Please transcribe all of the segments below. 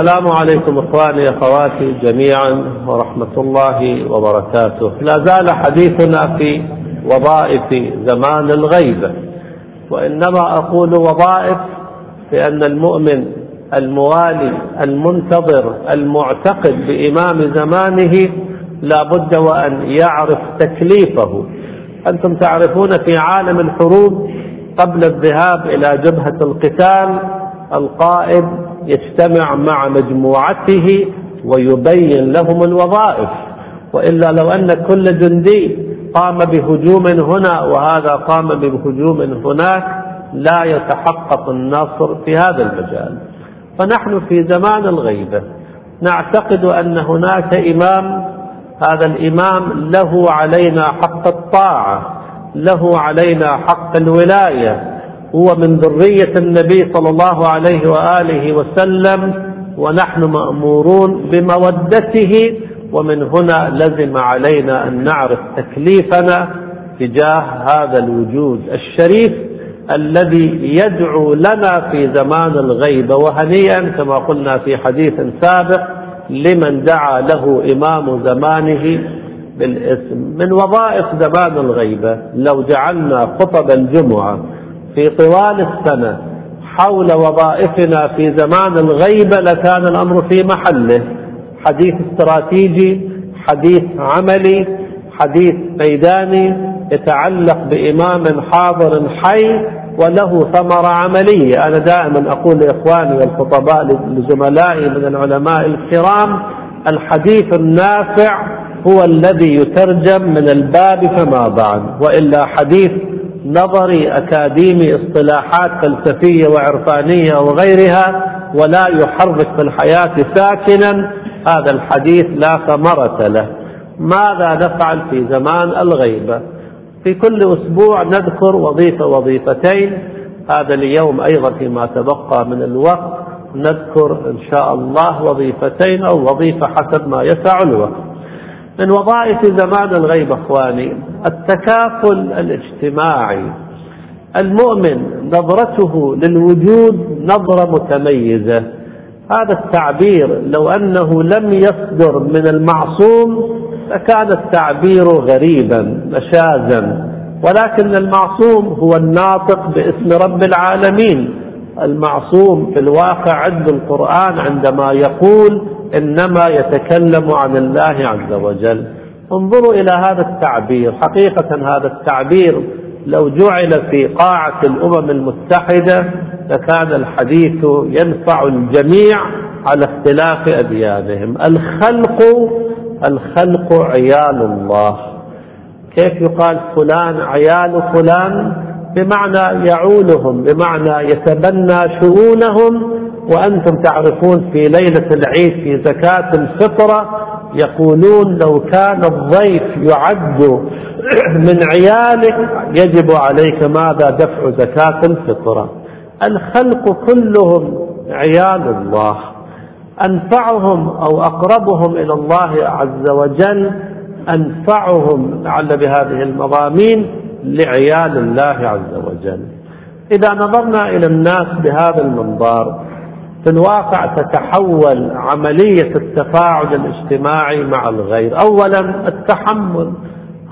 السلام عليكم إخواني أخواتي جميعا ورحمة الله وبركاته. لا زال حديثنا في وظائف زمان الغيبه وإنما أقول وظائف لأن المؤمن الموالي المنتظر المعتقد بإمام زمانه لا بد وأن يعرف تكليفه. أنتم تعرفون في عالم الحروب قبل الذهاب إلى جبهة القتال القائد يجتمع مع مجموعته ويبين لهم الوظائف. وإلا لو أن كل جندي قام بهجوم هنا وهذا قام بهجوم هناك لا يتحقق النصر في هذا المجال. فنحن في زمان الغيبة. نعتقد أن هناك إمام هذا الإمام له علينا حق الطاعة له علينا حق الولاية هو من ذرية النبي صلى الله عليه وآله وسلم ونحن مأمورون بمودته ومن هنا لزم علينا أن نعرف تكليفنا تجاه هذا الوجود الشريف الذي يدعو لنا في زمان الغيبة وهنيئا كما قلنا في حديث سابق لمن دعا له إمام زمانه بالاسم من وظائف زمان الغيبة لو جعلنا خطب الجمعة في طوال السنة حول وظائفنا في زمان الغيبة لكان الأمر في محله. حديث استراتيجي حديث عملي حديث ميداني يتعلق بإمام حاضر حي وله ثمرة عملية. أنا دائما أقول لإخواني والخطباء لزملائي من العلماء الكرام الحديث النافع هو الذي يترجم من الباب فما بعد وإلا حديث نظري أكاديمي اصطلاحات فلسفية وعرفانية وغيرها ولا يحرك في الحياة ساكنا هذا الحديث لا ثمرة له. ماذا نفعل في زمان الغيبة؟ في كل أسبوع نذكر وظيفة وظيفتين. هذا اليوم أيضا فيما تبقى من الوقت نذكر إن شاء الله وظيفتين أو وظيفة حسب ما يسع الوقت. من وظائف زمان الغيب أخواني التكافل الاجتماعي المؤمن نظرته للوجود نظرة متميزة. هذا التعبير لو أنه لم يصدر من المعصوم لكان التعبير غريبا مشازا ولكن المعصوم هو الناطق باسم رب العالمين. المعصوم في الواقع عند القرآن عندما يقول إنما يتكلم عن الله عز وجل. انظروا إلى هذا التعبير. حقيقة هذا التعبير لو جعل في قاعة الأمم المتحدة لكان الحديث ينفع الجميع على اختلاف أديانهم. الخلق الخلق عيال الله. كيف يقال فلان عيال فلان؟ بمعنى يعولهم بمعنى يتبنى شؤونهم وأنتم تعرفون في ليلة العيد في زكاة الفطرة يقولون لو كان الضيف يعد من عيالك يجب عليك ماذا؟ دفع زكاة الفطرة. الخلق كلهم عيال الله. أنفعهم أو أقربهم إلى الله عز وجل أنفعهم لعل بهذه المضامين لعيال الله عز وجل. إذا نظرنا إلى الناس بهذا المنظار في الواقع تتحول عملية التفاعل الاجتماعي مع الغير. أولا التحمل.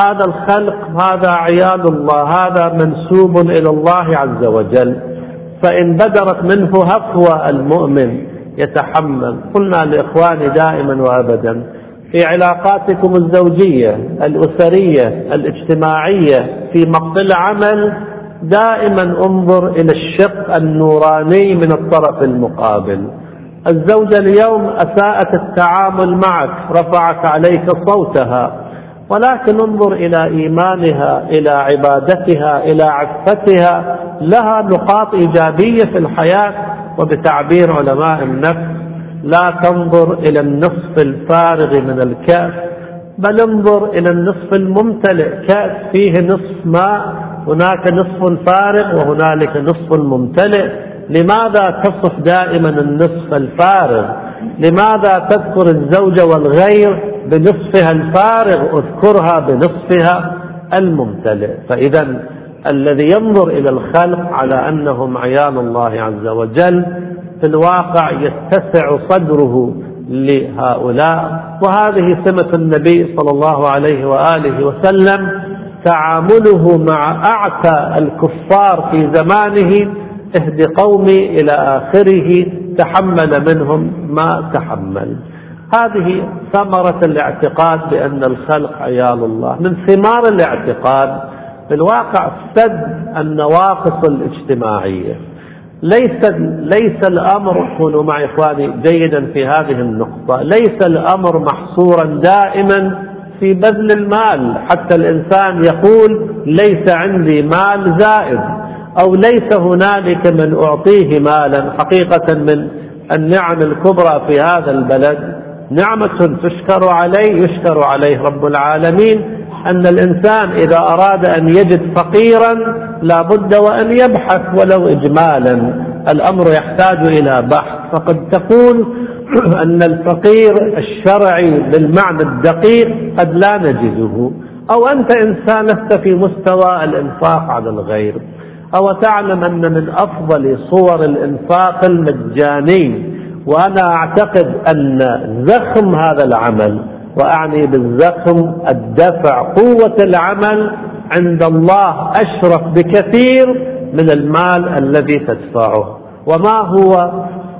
هذا الخلق هذا عيال الله هذا منسوب إلى الله عز وجل. فإن بدرت منه هفوة المؤمن يتحمل. قلنا لإخواني دائما وأبدا في علاقاتكم الزوجية الأسرية الاجتماعية في مقتل عمل دائما انظر إلى الشق النوراني من الطرف المقابل. الزوجة اليوم أساءت التعامل معك رفعت عليك صوتها ولكن انظر إلى إيمانها إلى عبادتها إلى عفتها. لها نقاط إيجابية في الحياة وبتعبير علماء النفس لا تنظر إلى النصف الفارغ من الكأس بل انظر إلى النصف الممتلئ. كأس فيه نصف ماء هناك نصف فارغ وهنالك نصف ممتلئ. لماذا تصف دائما النصف الفارغ؟ لماذا تذكر الزوجة والغير بنصفها الفارغ؟ اذكرها بنصفها الممتلئ. فإذا الذي ينظر إلى الخلق على أنهم عيال الله عز وجل في الواقع يتسع صدره لهؤلاء. وهذه سمة النبي صلى الله عليه وآله وسلم تعامله مع أعتى الكفار في زمانه اهد قومي إلى آخره تحمل منهم ما تحمل. هذه ثمرة الاعتقاد بأن الخلق عيال الله. من ثمار الاعتقاد في الواقع سد النواقص الاجتماعية. ليس ليس الأمر كونوا معي إخواني جيدا في هذه النقطة، ليس الأمر محصورا دائما في بذل المال، حتى الإنسان يقول ليس عندي مال زائد، أو ليس هنالك من أعطيه مالا، حقيقة من النعم الكبرى في هذا البلد نعمة تشكر عليه يشكر عليه رب العالمين. أن الإنسان إذا أراد أن يجد فقيرا لا بد وأن يبحث ولو إجمالا. الأمر يحتاج إلى بحث. فقد تقول أن الفقير الشرعي بالمعنى الدقيق قد لا نجده. أو أنت إنسان لست في مستوى الإنفاق على الغير. أو تعلم أن من أفضل صور الإنفاق المجاني. وأنا أعتقد أن زخم هذا العمل وأعني بالزخم الدفع قوة العمل عند الله أشرف بكثير من المال الذي تدفعه. وما هو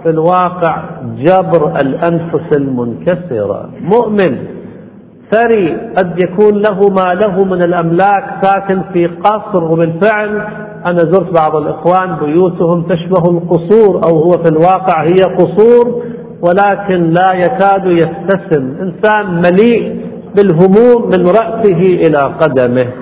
في الواقع جبر الأنفس المنكسرة؟ مؤمن ثري قد يكون له ما له من الأملاك ساكن في قصر وبالفعل أنا زرت بعض الإخوان بيوتهم تشبه القصور أو هو في الواقع هي قصور ولكن لا يكاد يبتسم إنسان مليء بالهموم من رأسه إلى قدمه.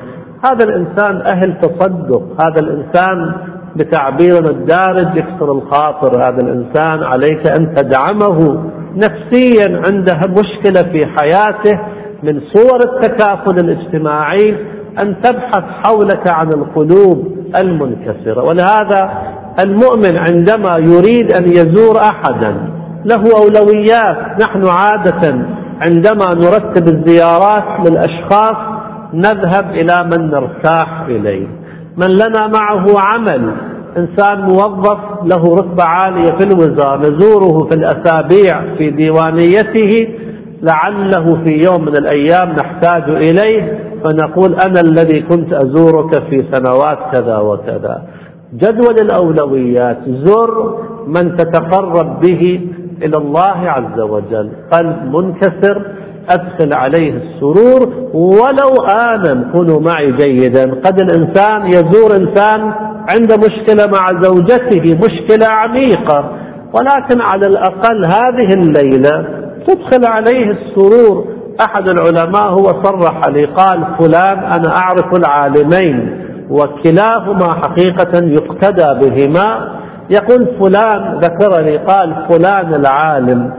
هذا الإنسان أهل تصدق. هذا الإنسان بتعبيرنا الدارج يكسر الخاطر. هذا الإنسان عليك أن تدعمه نفسيا عنده مشكلة في حياته من صور التكافل الاجتماعي أن تبحث حولك عن القلوب المنكسرة. ولهذا المؤمن عندما يريد أن يزور أحدا له أولويات. نحن عادة عندما نرتب الزيارات للأشخاص نذهب إلى من نرتاح إليه. من لنا معه عمل إنسان موظف له رتبة عالية في الوزارة نزوره في الأسابيع في ديوانيته لعله في يوم من الأيام نحتاج إليه فنقول أنا الذي كنت أزورك في سنوات كذا وكذا. جدول الأولويات زر من تتقرب به إلى الله عز وجل. قلب منكسر أدخل عليه السرور ولو آمن كونوا معي جيدا. قد الإنسان يزور إنسان عنده مشكلة مع زوجته مشكلة عميقة. ولكن على الأقل هذه الليلة تدخل عليه السرور. أحد العلماء هو صرح لي قال فلان أنا أعرف العالمين وكلاهما حقيقة يقتدى بهما. يقول فلان ذكر لي قال فلان العالم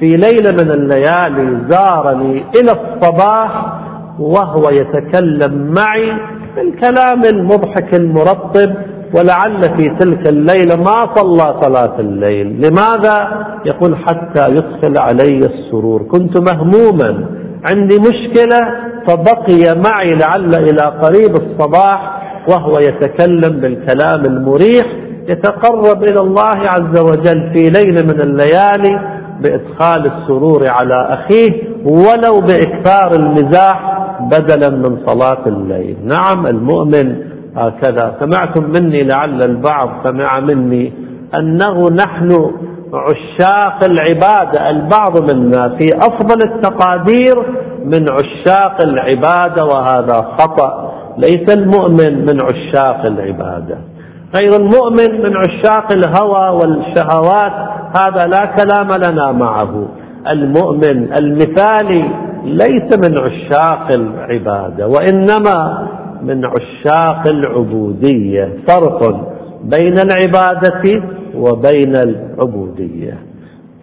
في ليلة من الليالي زارني إلى الصباح وهو يتكلم معي بالكلام المضحك المرطب ولعل في تلك الليلة ما صلى صلاة الليل لماذا؟ يقول حتى يدخل علي السرور كنت مهموما عندي مشكلة فبقي معي لعل إلى قريب الصباح وهو يتكلم بالكلام المريح يتقرب إلى الله عز وجل في ليلة من الليالي بإدخال السرور على أخيه ولو بإكثار المزاح بدلا من صلاة الليل. نعم المؤمن هكذا. سمعتم مني لعل البعض سمع مني أنه نحن عشاق العبادة البعض منا في أفضل التقادير من عشاق العبادة وهذا خطأ. ليس المؤمن من عشاق العبادة. غير المؤمن من عشاق الهوى والشهوات هذا لا كلام لنا معه. المؤمن المثالي ليس من عشاق العبادة وإنما من عشاق العبودية. فرق بين العبادة وبين العبودية.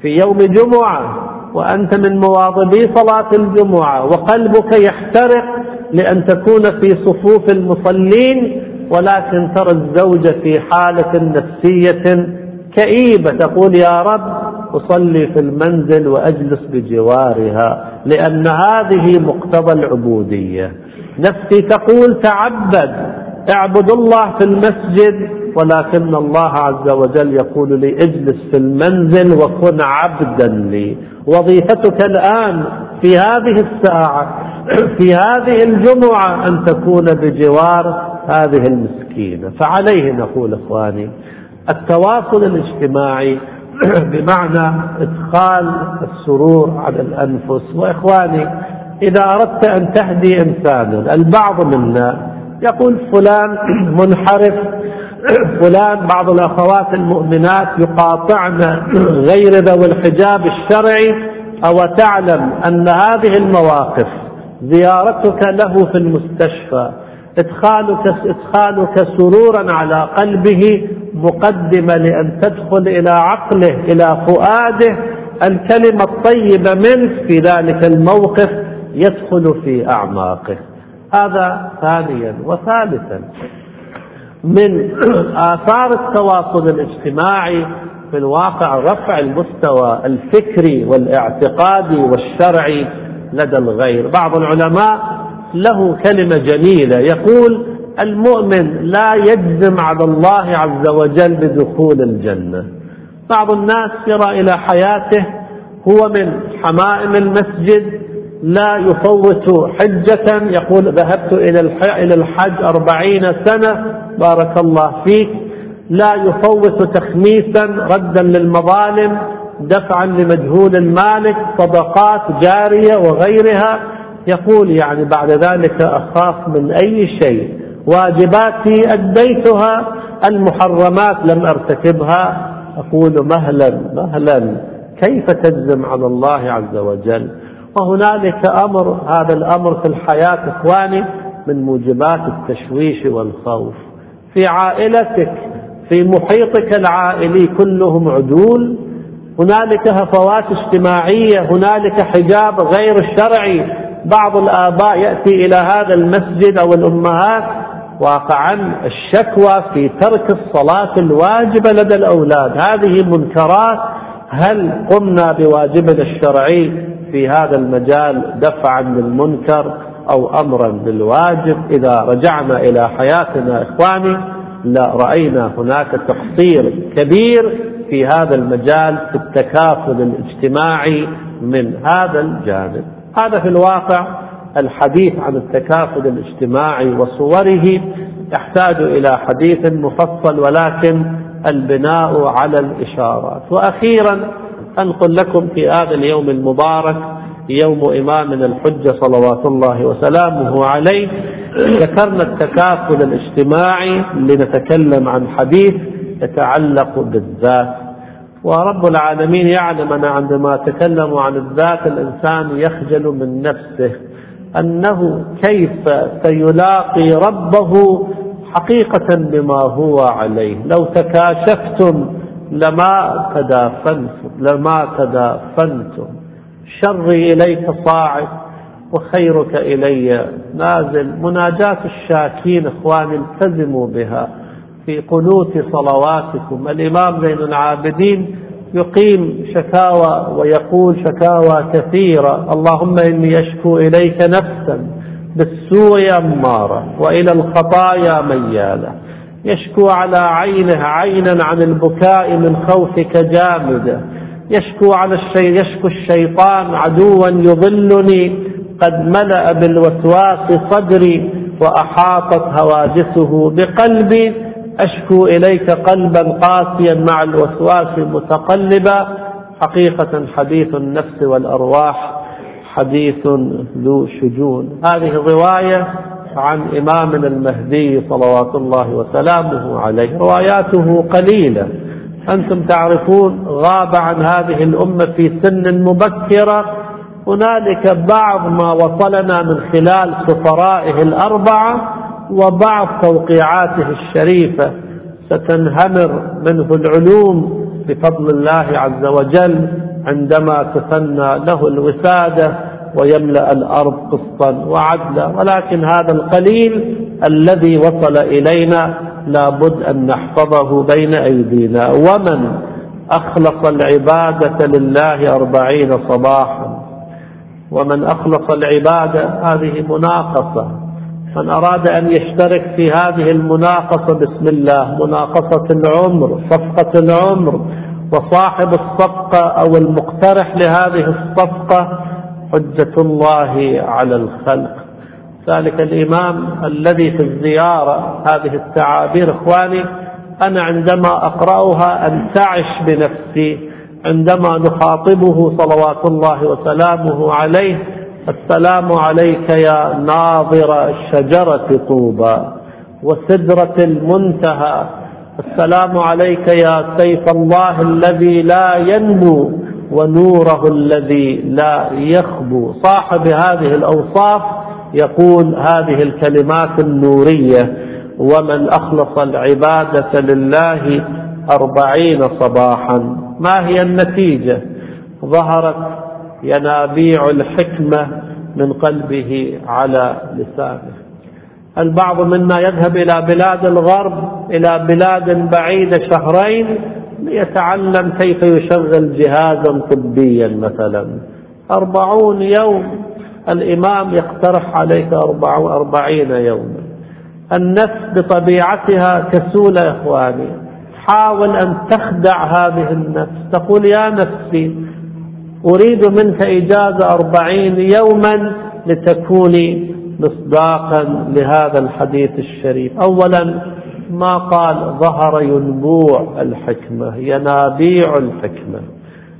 في يوم جمعة وأنت من مواظبي صلاة الجمعة وقلبك يحترق لأن تكون في صفوف المصلين ولكن ترى الزوجة في حالة نفسية كئيبة. تقول يا رب أصلي في المنزل وأجلس بجوارها لأن هذه مقتضى العبودية. نفسي تقول تعبد اعبدوا الله في المسجد ولكن الله عز وجل يقول لي اجلس في المنزل وكن عبدا لي. وظيفتك الآن في هذه الساعة في هذه الجمعة أن تكون بجوار هذه المسكينة. فعليه نقول إخواني التواصل الاجتماعي بمعنى إدخال السرور على الأنفس. وإخواني إذا أردت أن تهدي إنسانا البعض منا يقول فلان منحرف فلان بعض الأخوات المؤمنات يقاطعن غير ذوي الحجاب الشرعي أو تعلم أن هذه المواقف زيارتك له في المستشفى إدخالك إدخالك سرورا على قلبه مقدمة لأن تدخل إلى عقله إلى فؤاده الكلمة الطيبة منك في ذلك الموقف يدخل في أعماقه. هذا ثانيا وثالثا. من آثار التواصل الاجتماعي في الواقع رفع المستوى الفكري والاعتقادي والشرعي لدى الغير. بعض العلماء له كلمة جميلة يقول المؤمن لا يجزم على الله عز وجل بدخول الجنة. بعض الناس يرى إلى حياته هو من حمائم المسجد لا يفوت حجة. يقول ذهبت إلى الحج أربعين سنة. بارك الله فيك. لا يفوت تخميسا ردا للمظالم دفعا لمجهول المالك صدقات جارية وغيرها. يقول يعني بعد ذلك أخاف من أي شيء. واجباتي أديتها المحرمات لم أرتكبها. أقول مهلا مهلا. كيف تجزم على الله عز وجل؟ وهنالك أمر هذا الأمر في الحياة إخواني من موجبات التشويش والخوف. في عائلتك في محيطك العائلي كلهم عدول هنالك هفوات اجتماعية هنالك حجاب غير شرعي. بعض الآباء يأتي إلى هذا المسجد أو الأمهات واقعا الشكوى في ترك الصلاة الواجبة لدى الأولاد. هذه منكرات هل قمنا بواجبنا الشرعي؟ في هذا المجال دفعا للمنكر أو أمرا بالواجب إذا رجعنا إلى حياتنا إخواني لا رأينا هناك تقصير كبير في هذا المجال في التكافل الاجتماعي من هذا الجانب. هذا في الواقع الحديث عن التكافل الاجتماعي وصوره يحتاج إلى حديث مفصل ولكن البناء على الإشارات. وأخيرا أنقل لكم في هذا اليوم المبارك يوم إمامنا الحجة صلوات الله وسلامه عليه. ذكرنا التكافل الاجتماعي لنتكلم عن حديث يتعلق بالذات. ورب العالمين يعلم أن عندما تكلم عن الذات الإنسان يخجل من نفسه أنه كيف سيلاقي ربه حقيقة بما هو عليه. لو تكاشفتم لما تدافنتم لما تدافنتم شري إليك صاعد وخيرك إلي نازل. مناجاة الشاكين إخواني التزموا بها في قنوت صلواتكم. الإمام زين العابدين يقيم شكاوى ويقول شكاوى كثيرة. اللهم إني أشكو إليك نفسا بالسوء أمارة وإلى الخطايا ميالة يشكو على عينه عينا عن البكاء من خوفك جامدة يشكو على الشيء يشكو الشيطان عدوا يضلني. قد ملأ بالوسواس صدري وأحاطت هواجسه بقلبي. أشكو إليك قلبا قاسيا مع الوسواس متقلبا. حقيقة حديث النفس والأرواح حديث ذو شجون. هذه الرواية عن إمامنا المهدي صلوات الله وسلامه عليه. رواياته قليلة. أنتم تعرفون غاب عن هذه الأمة في سن مبكرة. هنالك بعض ما وصلنا من خلال سفرائه الأربعة وبعض توقيعاته الشريفة. ستنهمر منه العلوم بفضل الله عز وجل عندما تثنى له الوسادة. ويملأ الأرض قسطا وعدلا. ولكن هذا القليل الذي وصل إلينا لابد أن نحفظه بين أيدينا. ومن أخلص العبادة لله أربعين صباحا. ومن أخلص العبادة هذه مناقصة. من أراد أن يشترك في هذه المناقصة بسم الله مناقصة العمر صفقة العمر وصاحب الصفقة أو المقترح لهذه الصفقة حجة الله على الخلق. ذلك الإمام الذي في الزيارة هذه التعابير إخواني أنا عندما أقرأها أنتعش بنفسي. عندما نخاطبه صلوات الله وسلامه عليه السلام عليك يا ناظر شجرة طوبى وسدرة المنتهى. السلام عليك يا سيف الله الذي لا ينمو. ونوره الذي لا يخبو. صاحب هذه الأوصاف يقول هذه الكلمات النورية ومن أخلص العبادة لله أربعين صباحا. ما هي النتيجة؟ ظهرت ينابيع الحكمة من قلبه على لسانه. البعض منا يذهب إلى بلاد الغرب إلى بلاد بعيدة شهرين ليتعلم كيف يشغل جهازا طبيا مثلا. أربعون يوم الإمام يقترح عليك أربعين يوما. النفس بطبيعتها كسولة يا إخواني. حاول أن تخدع هذه النفس. تقول يا نفسي أريد منك إجازة أربعين يوما لتكوني مصداقا لهذا الحديث الشريف. أولا ما قال ظهر ينبوع الحكمة ينابيع الحكمة.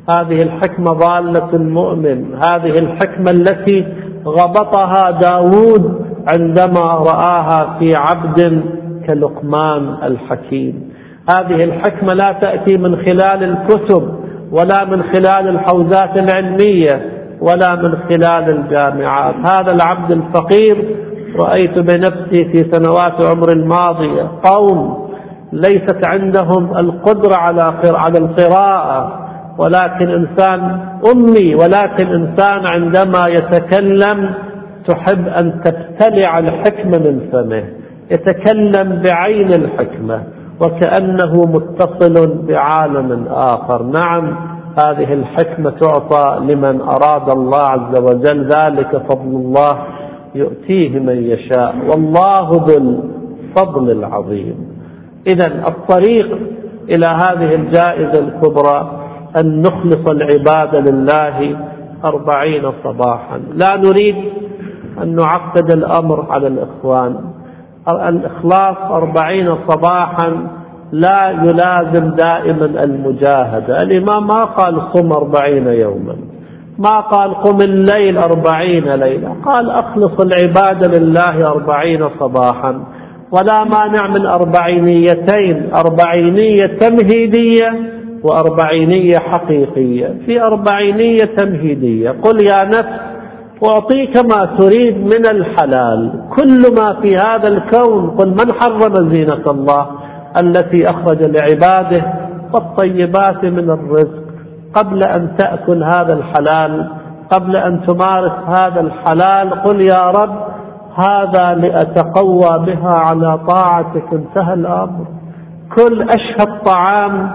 هذه الحكمة ضالة المؤمن هذه الحكمة التي غبطها داود عندما رآها في عبد كلقمان الحكيم. هذه الحكمة لا تأتي من خلال الكتب ولا من خلال الحوزات العلمية ولا من خلال الجامعات. هذا العبد الفقير رأيت بنفسي في سنوات عمر الماضية قوم ليست عندهم القدرة على على القراءة. ولكن إنسان أمي ولكن إنسان عندما يتكلم تحب أن تبتلع الحكمة من فمه. يتكلم بعين الحكمة وكأنه متصل بعالم آخر. نعم هذه الحكمة تعطى لمن أراد الله عز وجل ذلك فضل الله. يؤتيه من يشاء. والله ذو الفضل العظيم. إذا الطريق إلى هذه الجائزة الكبرى أن نخلص العبادة لله أربعين صباحا. لا نريد أن نعقد الأمر على الإخوان. الإخلاص أربعين صباحا لا يلازم دائما المجاهدة. الإمام ما قال صم أربعين يوما. ما قال قم الليل أربعين ليلة. قال أخلص العبادة لله أربعين صباحا. ولا مانع من أربعينيتين. أربعينية تمهيدية وأربعينية حقيقية. في أربعينية تمهيدية. قل يا نفس أعطيك ما تريد من الحلال. كل ما في هذا الكون. قل من حرم زينة الله التي أخرج لعباده والطيبات من الرزق. قبل أن تأكل هذا الحلال قبل أن تمارس هذا الحلال قل يا رب هذا لأتقوى بها على طاعتك انتهى الأمر. كل أشهى الطعام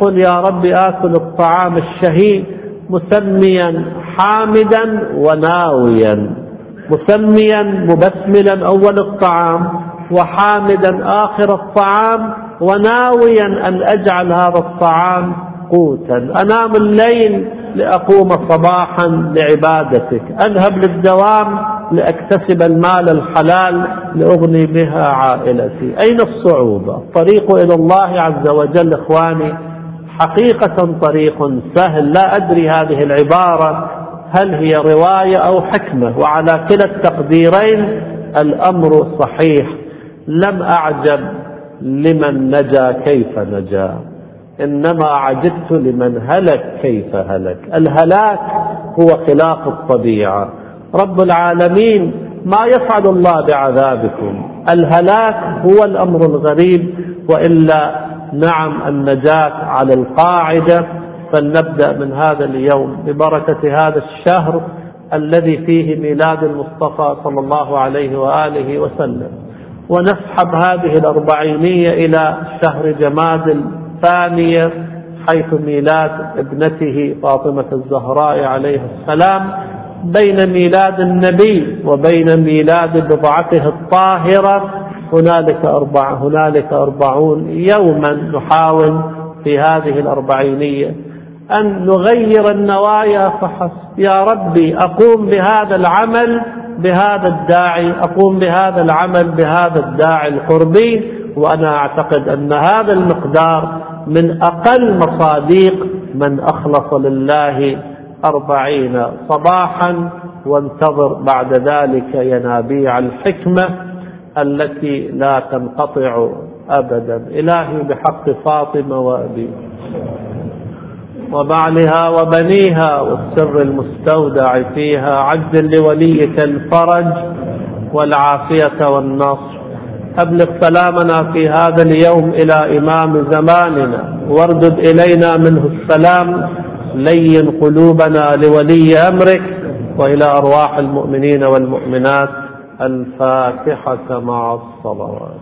قل يا رب آكل الطعام الشهي مسميا حامدا وناويا مسميا مبسملا أول الطعام وحامدا آخر الطعام وناويا أن أجعل هذا الطعام قوتا أنام الليل لأقوم صباحا لعبادتك. أذهب للدوام لأكتسب المال الحلال لأغني بها عائلتي. أين الصعوبة؟ الطريق إلى الله عز وجل إخواني حقيقة طريق سهل. لا أدري هذه العبارة هل هي رواية أو حكمة. وعلى كلا التقديرين الأمر صحيح. لم أعجب لمن نجا كيف نجا. إنما عجبت لمن هلك كيف هلك. الهلاك هو خلاق الطبيعة. رب العالمين ما يفعل الله بعذابكم. الهلاك هو الأمر الغريب وإلا نعم النجاة على القاعدة. فلنبدأ من هذا اليوم ببركة هذا الشهر الذي فيه ميلاد المصطفى صلى الله عليه وآله وسلم. ونسحب هذه الأربعينية إلى شهر جماد الثانية حيث ميلاد ابنته فاطمة الزهراء عليه السلام بين ميلاد النبي وبين ميلاد بضعته الطاهرة. هنالك أربع هنالك أربعون يوما نحاول في هذه الأربعينية أن نغير النوايا فحسب يا ربي أقوم بهذا العمل بهذا الداعي أقوم بهذا العمل بهذا الداعي القربي. وأنا أعتقد أن هذا المقدار من أقل مصاديق من أخلص لله أربعين صباحا وانتظر بعد ذلك ينابيع الحكمة التي لا تنقطع أبدا. إلهي بحق فاطمة وأبي. وبعلها وبنيها والسر المستودع فيها عجل لوليك الفرج والعافية والنصر. أبلغ سلامنا في هذا اليوم إلى إمام زماننا واردد إلينا منه السلام لين قلوبنا لولي أمرك وإلى أرواح المؤمنين والمؤمنات الفاتحة مع الصلوات.